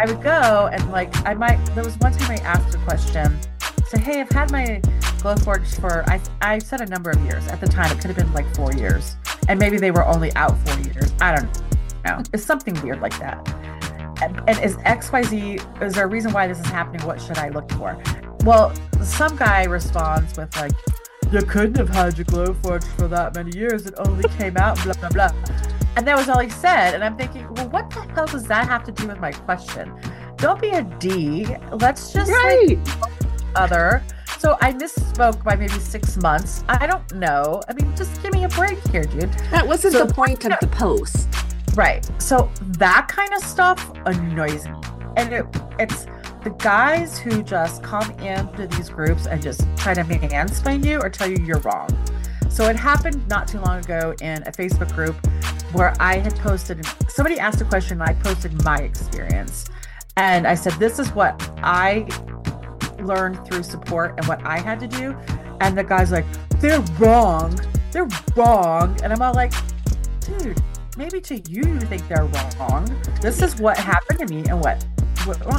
I would go and like I might. There was one time I asked a question. Say, hey, I've had my Glowforge for I I said a number of years at the time. It could have been like four years, and maybe they were only out four years. I don't know. It's something weird like that. And, and is X Y Z? Is there a reason why this is happening? What should I look for? Well, some guy responds with like, "You couldn't have had your Glowforge for that many years. It only came out blah blah blah." And that was all he said. And I'm thinking, well, what the hell does that have to do with my question? Don't be a D. Let's just Right. like other. So I misspoke by maybe six months. I don't know. I mean, just give me a break here, dude. That wasn't So- the point of the post. Right. So that kind of stuff annoys me. And it, it's the guys who just come into these groups and just try to mansplain you or tell you you're wrong. So it happened not too long ago in a Facebook group where I had posted, somebody asked a question and I posted my experience. And I said, This is what I learned through support and what I had to do. And the guy's like, They're wrong. They're wrong. And I'm all like, Dude, maybe to you you think they're wrong. This is what happened to me and what,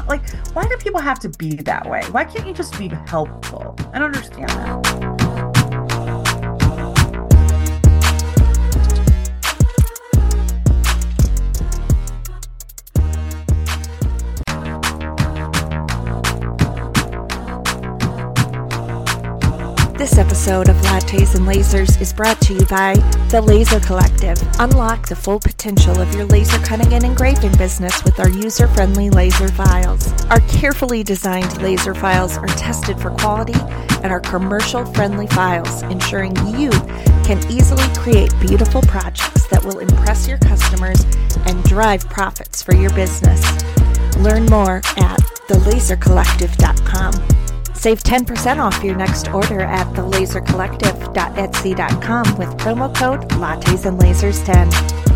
like why do people have to be that way? Why can't you just be helpful? I don't understand that. This episode of Lattes and Lasers is brought to you by The Laser Collective. Unlock the full potential of your laser cutting and engraving business with our user friendly laser files. Our carefully designed laser files are tested for quality and are commercial friendly files, ensuring you can easily create beautiful projects that will impress your customers and drive profits for your business. Learn more at thelasercollective.com. Save 10% off your next order at thelasercollective.etsy.com with promo code lattes and lasers 10.